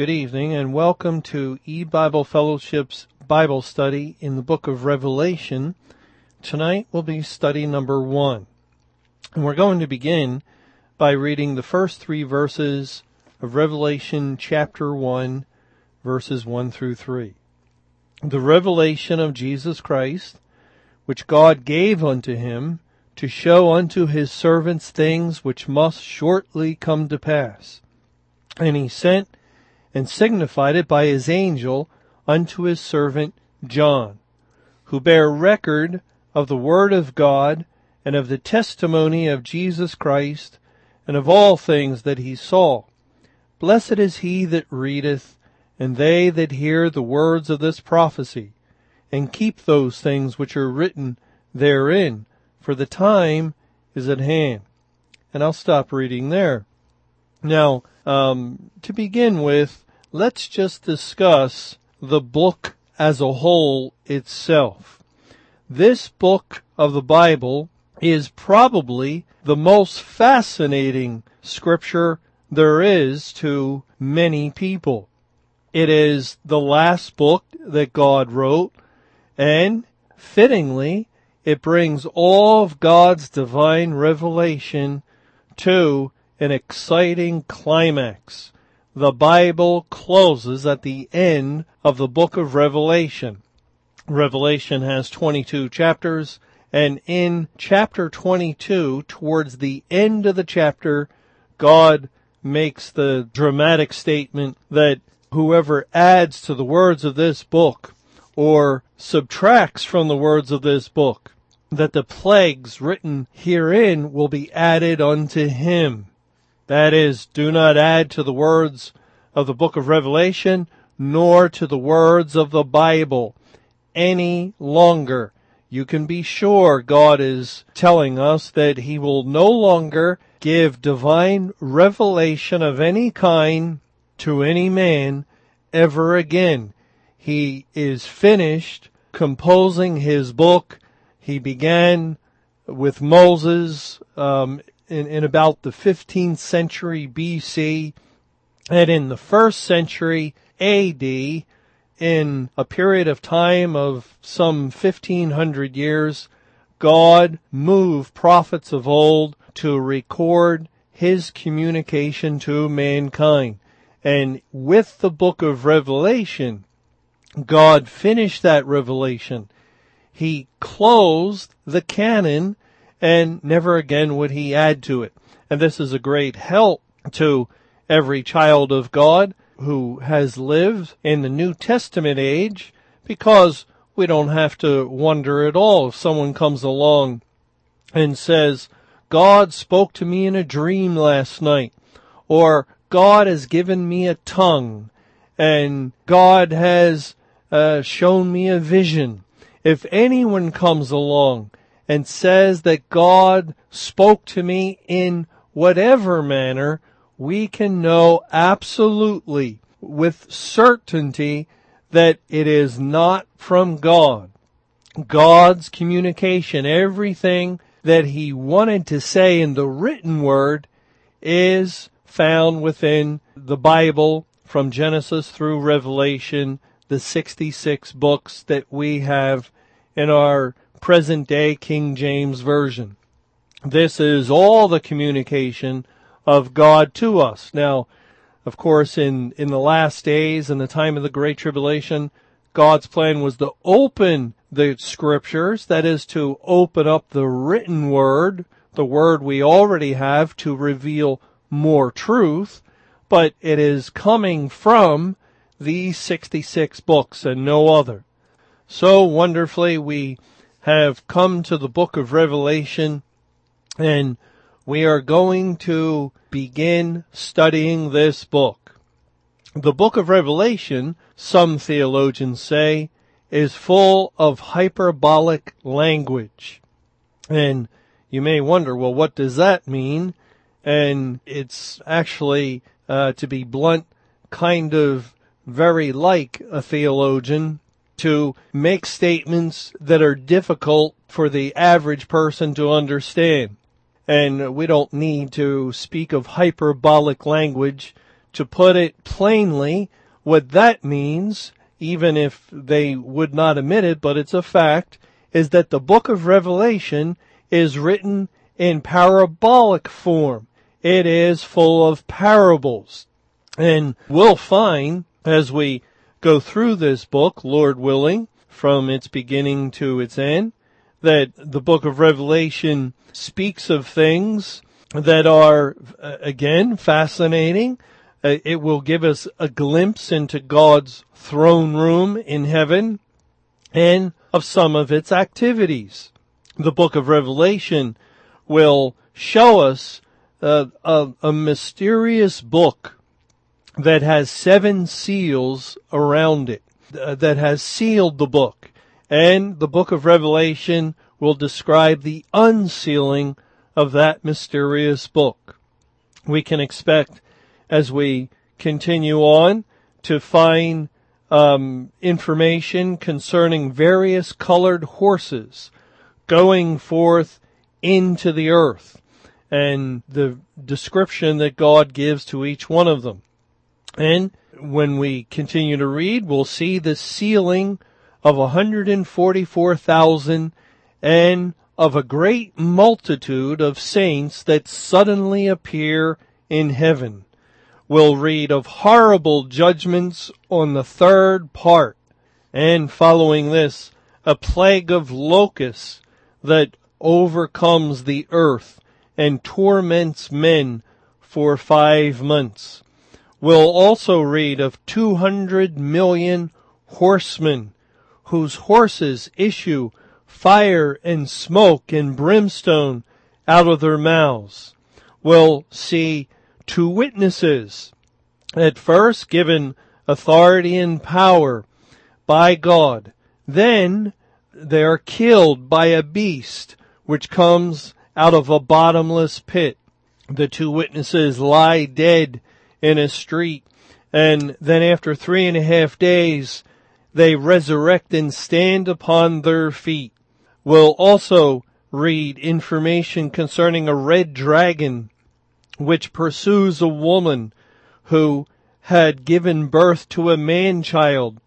good evening, and welcome to E-Bible Fellowship's Bible study in the book of Revelation. Tonight will be study number one. And we're going to begin by reading the first three verses of Revelation chapter one, verses one through three. The revelation of Jesus Christ, which God gave unto him to show unto his servants things which must shortly come to pass. And he sent and signified it by his angel unto his servant John, who bare record of the word of God and of the testimony of Jesus Christ and of all things that he saw. Blessed is he that readeth and they that hear the words of this prophecy and keep those things which are written therein, for the time is at hand. And I'll stop reading there. Now, um, to begin with, let's just discuss the book as a whole itself. This book of the Bible is probably the most fascinating scripture there is to many people. It is the last book that God wrote and fittingly it brings all of God's divine revelation to an exciting climax. The Bible closes at the end of the book of Revelation. Revelation has 22 chapters, and in chapter 22, towards the end of the chapter, God makes the dramatic statement that whoever adds to the words of this book or subtracts from the words of this book, that the plagues written herein will be added unto him. That is, do not add to the words of the book of Revelation, nor to the words of the Bible any longer. You can be sure God is telling us that He will no longer give divine revelation of any kind to any man ever again. He is finished composing His book. He began with Moses um, in, in about the 15th century BC and in the first century AD in a period of time of some 1500 years, God moved prophets of old to record his communication to mankind. And with the book of Revelation, God finished that revelation. He closed the canon and never again would he add to it. And this is a great help to every child of God who has lived in the New Testament age because we don't have to wonder at all if someone comes along and says, God spoke to me in a dream last night, or God has given me a tongue, and God has uh, shown me a vision. If anyone comes along and says that God spoke to me in whatever manner, we can know absolutely with certainty that it is not from God. God's communication, everything that he wanted to say in the written word is found within the Bible from Genesis through Revelation, the 66 books that we have in our present day King James Version. This is all the communication of God to us. Now, of course, in, in the last days and the time of the Great Tribulation, God's plan was to open the scriptures, that is to open up the written word, the word we already have to reveal more truth, but it is coming from these 66 books and no other. So wonderfully we have come to the book of Revelation and we are going to begin studying this book. The book of Revelation, some theologians say, is full of hyperbolic language. And you may wonder, well, what does that mean? And it's actually, uh, to be blunt, kind of very like a theologian to make statements that are difficult for the average person to understand. And we don't need to speak of hyperbolic language To put it plainly, what that means, even if they would not admit it, but it's a fact, is that the book of Revelation is written in parabolic form. It is full of parables. And we'll find as we go through this book, Lord willing, from its beginning to its end, that the book of Revelation speaks of things that are, uh, again, fascinating. Uh, it will give us a glimpse into God's throne room in heaven and of some of its activities. The book of Revelation will show us uh, a, a mysterious book that has seven seals around it, uh, that has sealed the book. And the book of Revelation will describe the unsealing of that mysterious book. We can expect as we continue on to find um, information concerning various colored horses going forth into the earth and the description that God gives to each one of them. And when we continue to read, we'll see the sealing of 144,000 and of a great multitude of saints that suddenly appear in heaven. We'll read of horrible judgments on the third part, and following this, a plague of locusts that overcomes the earth and torments men for five months. We'll also read of 200 million horsemen whose horses issue fire and smoke and brimstone out of their mouths. We'll see two witnesses at first given authority and power by God. Then they are killed by a beast which comes out of a bottomless pit. The two witnesses lie dead in a street and then after three and a half days they resurrect and stand upon their feet. We'll also read information concerning a red dragon which pursues a woman who had given birth to a man child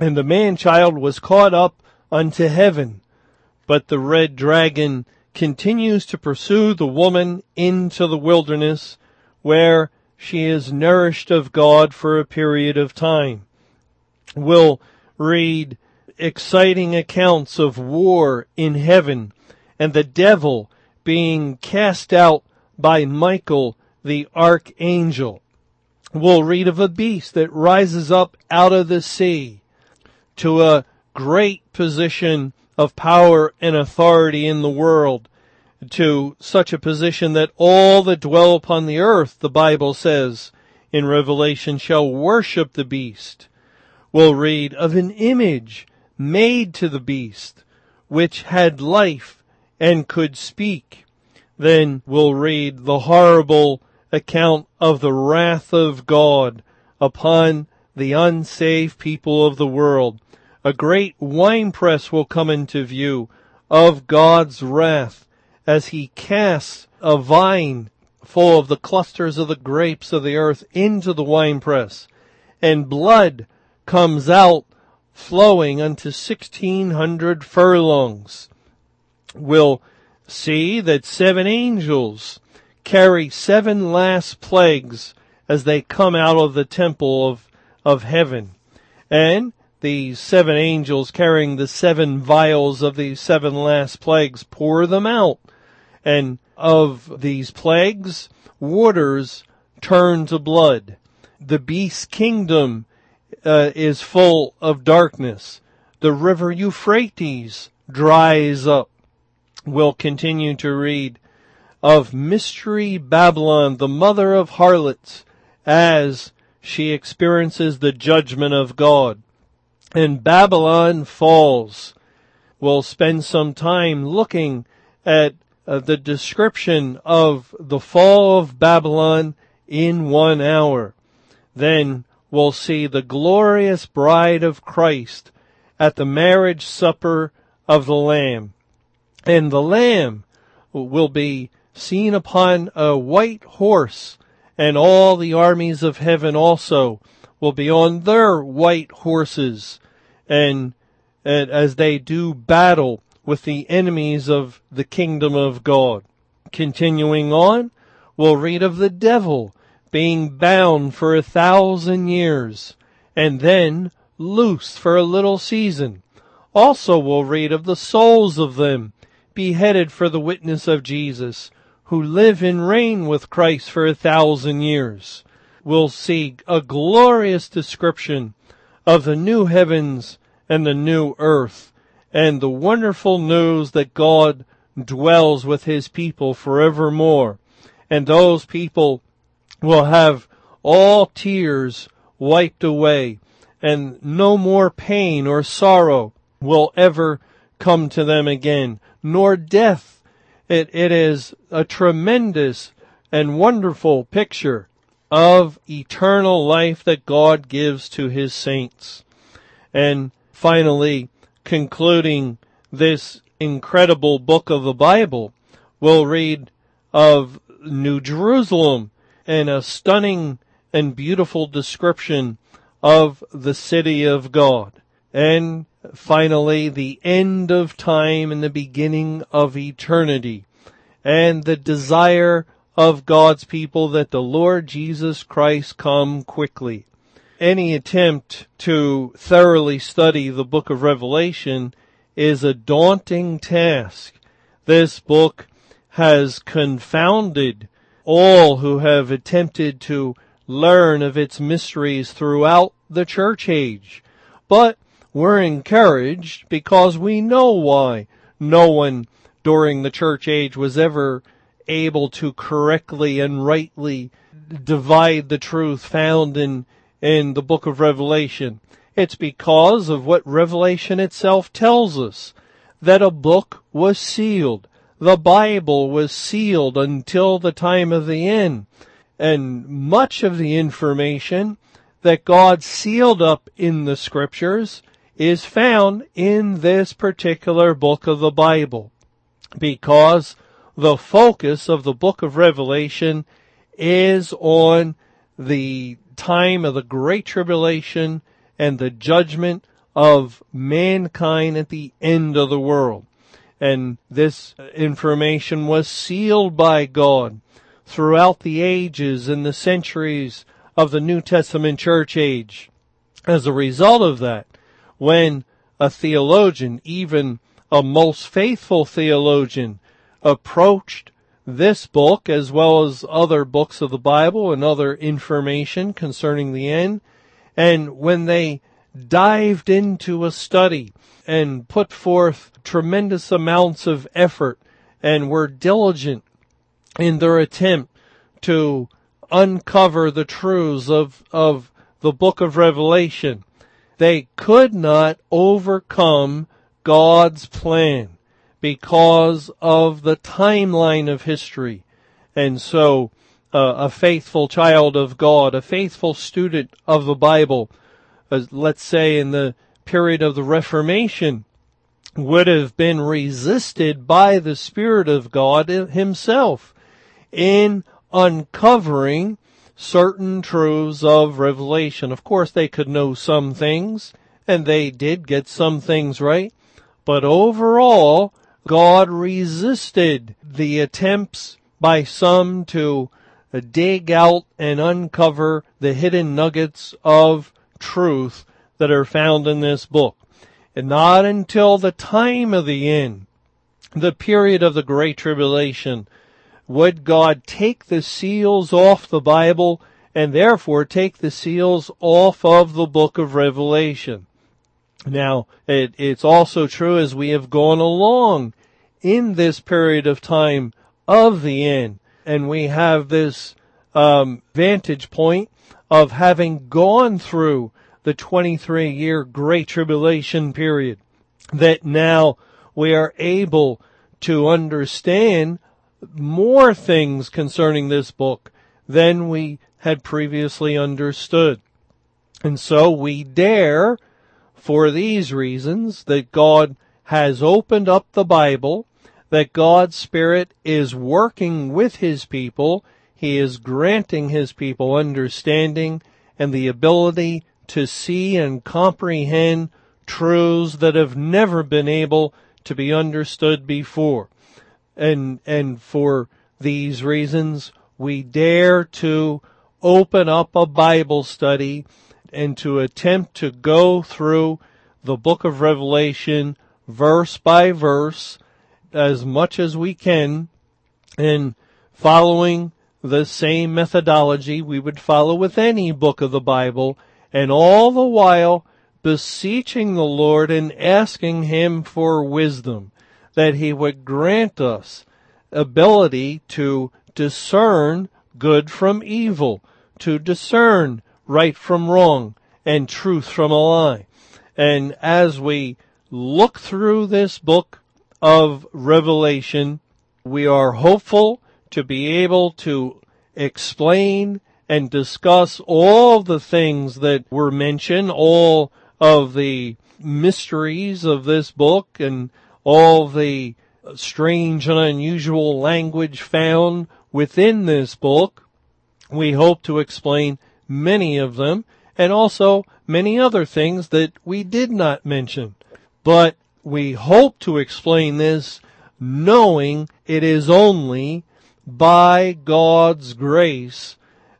and the man child was caught up unto heaven. But the red dragon continues to pursue the woman into the wilderness where she is nourished of God for a period of time. We'll read exciting accounts of war in heaven and the devil being cast out by Michael the archangel. We'll read of a beast that rises up out of the sea to a great position of power and authority in the world to such a position that all that dwell upon the earth, the Bible says in Revelation, shall worship the beast. We'll read of an image made to the beast, which had life and could speak. Then we'll read the horrible account of the wrath of God upon the unsaved people of the world. A great winepress will come into view of God's wrath as he casts a vine full of the clusters of the grapes of the earth into the winepress, and blood comes out flowing unto sixteen hundred furlongs. We'll see that seven angels carry seven last plagues as they come out of the temple of, of heaven. And these seven angels carrying the seven vials of these seven last plagues pour them out and of these plagues, waters turn to blood. The beast's kingdom uh, is full of darkness. The river Euphrates dries up. We'll continue to read of mystery Babylon, the mother of harlots, as she experiences the judgment of God. And Babylon falls. We'll spend some time looking at uh, the description of the fall of Babylon in one hour. Then we'll see the glorious bride of Christ at the marriage supper of the Lamb. And the Lamb will be seen upon a white horse, and all the armies of heaven also will be on their white horses and, and as they do battle with the enemies of the kingdom of God. Continuing on, we'll read of the devil being bound for a thousand years and then loose for a little season. Also we'll read of the souls of them beheaded for the witness of Jesus who live and reign with Christ for a thousand years. We'll see a glorious description of the new heavens and the new earth and the wonderful news that God dwells with his people forevermore. And those people will have all tears wiped away and no more pain or sorrow will ever come to them again, nor death. It, it is a tremendous and wonderful picture of eternal life that God gives to his saints. And finally, concluding this incredible book of the Bible, we'll read of New Jerusalem and a stunning and beautiful description of the city of God. And finally, the end of time and the beginning of eternity and the desire of God's people that the Lord Jesus Christ come quickly. Any attempt to thoroughly study the book of Revelation is a daunting task. This book has confounded all who have attempted to learn of its mysteries throughout the church age. But we're encouraged because we know why no one during the church age was ever able to correctly and rightly divide the truth found in, in the book of Revelation. It's because of what Revelation itself tells us, that a book was sealed the Bible was sealed until the time of the end. And much of the information that God sealed up in the scriptures is found in this particular book of the Bible. Because the focus of the book of Revelation is on the time of the Great Tribulation and the judgment of mankind at the end of the world and this information was sealed by God throughout the ages and the centuries of the New Testament church age. As a result of that, when a theologian, even a most faithful theologian, approached this book as well as other books of the Bible and other information concerning the end, and when they dived into a study and put forth tremendous amounts of effort and were diligent in their attempt to uncover the truths of, of the book of Revelation. They could not overcome God's plan because of the timeline of history. And so, uh, a faithful child of God, a faithful student of the Bible, uh, let's say in the period of the Reformation would have been resisted by the Spirit of God himself in uncovering certain truths of revelation. Of course, they could know some things, and they did get some things right, but overall, God resisted the attempts by some to dig out and uncover the hidden nuggets of truth that are found in this book. And not until the time of the end, the period of the Great Tribulation, would God take the seals off the Bible and therefore take the seals off of the book of Revelation. Now, it, it's also true as we have gone along in this period of time of the end, and we have this um, vantage point of having gone through the 23 year Great Tribulation period. That now we are able to understand more things concerning this book than we had previously understood. And so we dare, for these reasons, that God has opened up the Bible, that God's Spirit is working with His people, He is granting His people understanding and the ability to see and comprehend truths that have never been able to be understood before. And, and for these reasons, we dare to open up a Bible study and to attempt to go through the book of Revelation verse by verse as much as we can and following the same methodology we would follow with any book of the Bible and all the while beseeching the Lord and asking Him for wisdom that He would grant us ability to discern good from evil, to discern right from wrong and truth from a lie. And as we look through this book of Revelation, we are hopeful to be able to explain and discuss all the things that were mentioned, all of the mysteries of this book and all the strange and unusual language found within this book. We hope to explain many of them and also many other things that we did not mention. But we hope to explain this knowing it is only by God's grace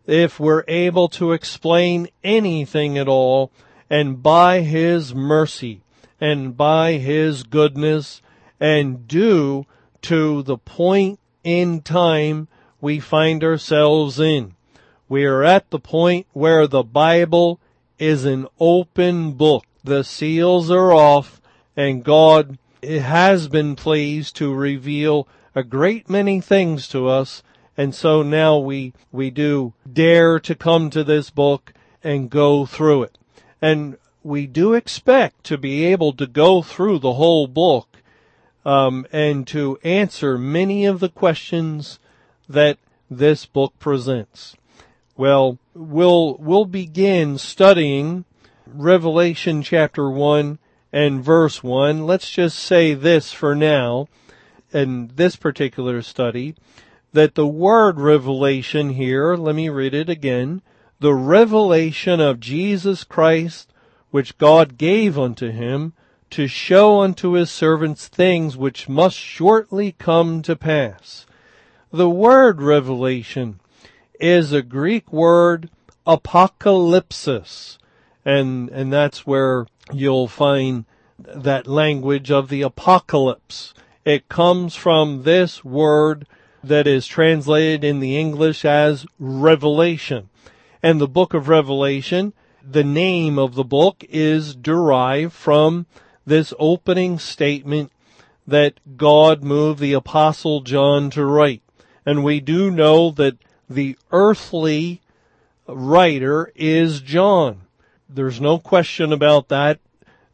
if we're able to explain anything at all and by His mercy and by His goodness and due to the point in time we find ourselves in. We are at the point where the Bible is an open book. The seals are off and God has been pleased to reveal a great many things to us. And so now we, we do dare to come to this book and go through it. And we do expect to be able to go through the whole book um, and to answer many of the questions that this book presents. Well, we'll, we'll begin studying Revelation chapter 1 and verse 1. Let's just say this for now, in this particular study, that the word revelation here, let me read it again, the revelation of Jesus Christ, which God gave unto him, to show unto his servants things which must shortly come to pass. The word revelation is a Greek word apocalypsis. And, and that's where you'll find that language of the apocalypse. It comes from this word that is translated in the English as revelation. And the book of Revelation, the name of the book is derived from this opening statement that God moved the apostle John to write. And we do know that the earthly writer is John. There's no question about that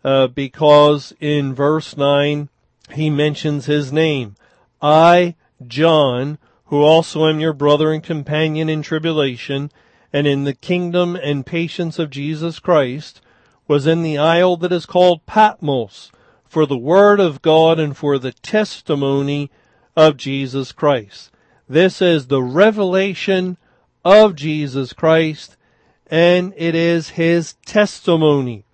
uh, because in verse 9 he mentions his name. I, John, who also am your brother and companion in tribulation and in the kingdom and patience of Jesus Christ, was in the isle that is called Patmos for the word of God and for the testimony of Jesus Christ. This is the revelation of Jesus Christ and it is his testimony.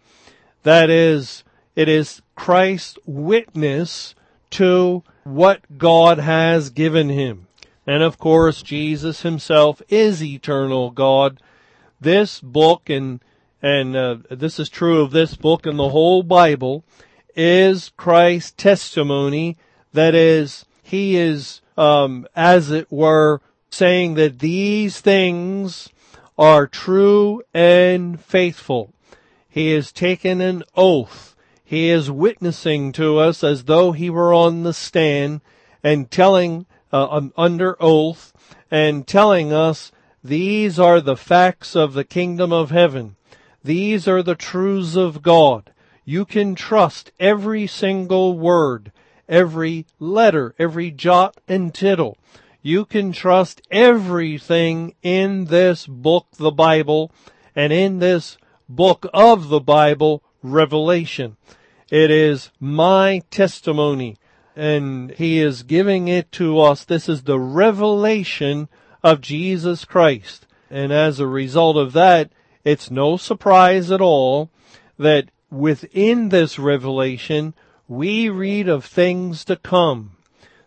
That is, it is Christ's witness to what God has given him. And of course, Jesus himself is eternal God. This book and and uh, this is true of this book and the whole Bible is Christ's testimony. That is, he is um, as it were, saying that these things are true and faithful. He has taken an oath. He is witnessing to us as though he were on the stand and telling uh, under oath and telling us these are the facts of the kingdom of heaven. These are the truths of God. You can trust every single word every letter, every jot and tittle. You can trust everything in this book, the Bible, and in this book of the Bible, Revelation. It is my testimony and he is giving it to us. This is the revelation of Jesus Christ. And as a result of that, it's no surprise at all that within this revelation, we read of things to come,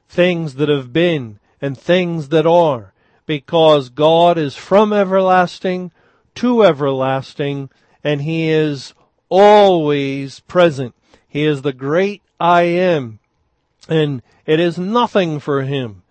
things that have been and things that are, because God is from everlasting to everlasting and He is always present. He is the great I am and it is nothing for Him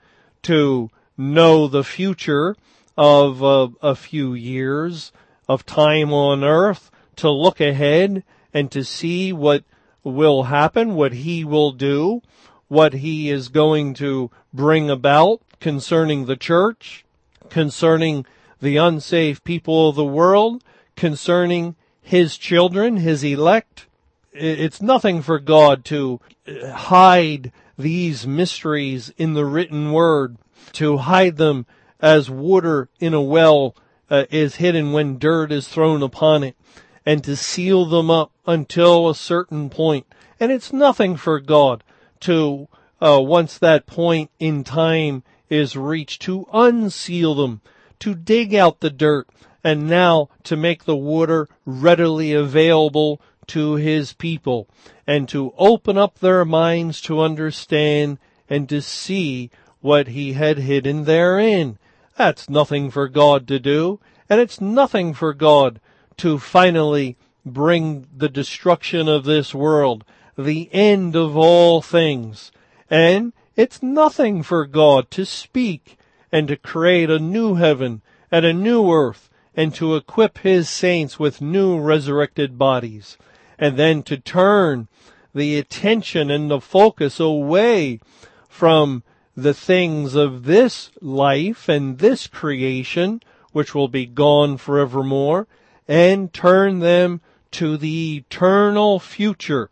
to know the future of uh, a few years of time on earth, to look ahead and to see what will happen, what he will do, what he is going to bring about concerning the church, concerning the unsaved people of the world, concerning his children, his elect. It's nothing for God to hide these mysteries in the written word, to hide them as water in a well uh, is hidden when dirt is thrown upon it and to seal them up until a certain point. And it's nothing for God to, uh, once that point in time is reached, to unseal them, to dig out the dirt, and now to make the water readily available to his people, and to open up their minds to understand and to see what he had hidden therein. That's nothing for God to do, and it's nothing for God to finally bring the destruction of this world, the end of all things. And it's nothing for God to speak and to create a new heaven and a new earth and to equip his saints with new resurrected bodies and then to turn the attention and the focus away from the things of this life and this creation, which will be gone forevermore, and turn them to the eternal future.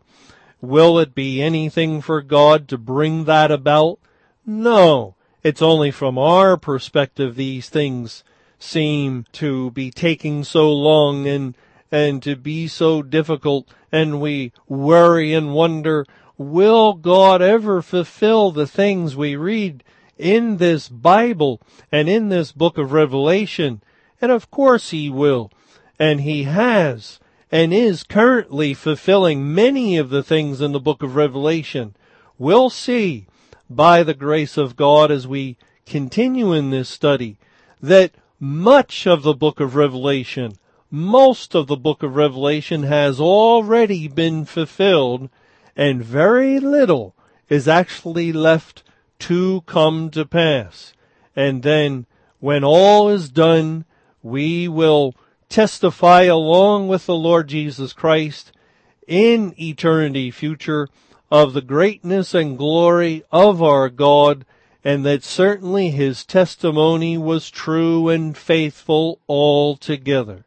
Will it be anything for God to bring that about? No. It's only from our perspective these things seem to be taking so long and, and to be so difficult and we worry and wonder, will God ever fulfill the things we read in this Bible and in this book of Revelation? And of course he will and he has and is currently fulfilling many of the things in the book of Revelation. We'll see by the grace of God as we continue in this study that much of the book of Revelation, most of the book of Revelation has already been fulfilled and very little is actually left to come to pass. And then when all is done, we will testify along with the Lord Jesus Christ in eternity future of the greatness and glory of our God and that certainly his testimony was true and faithful altogether.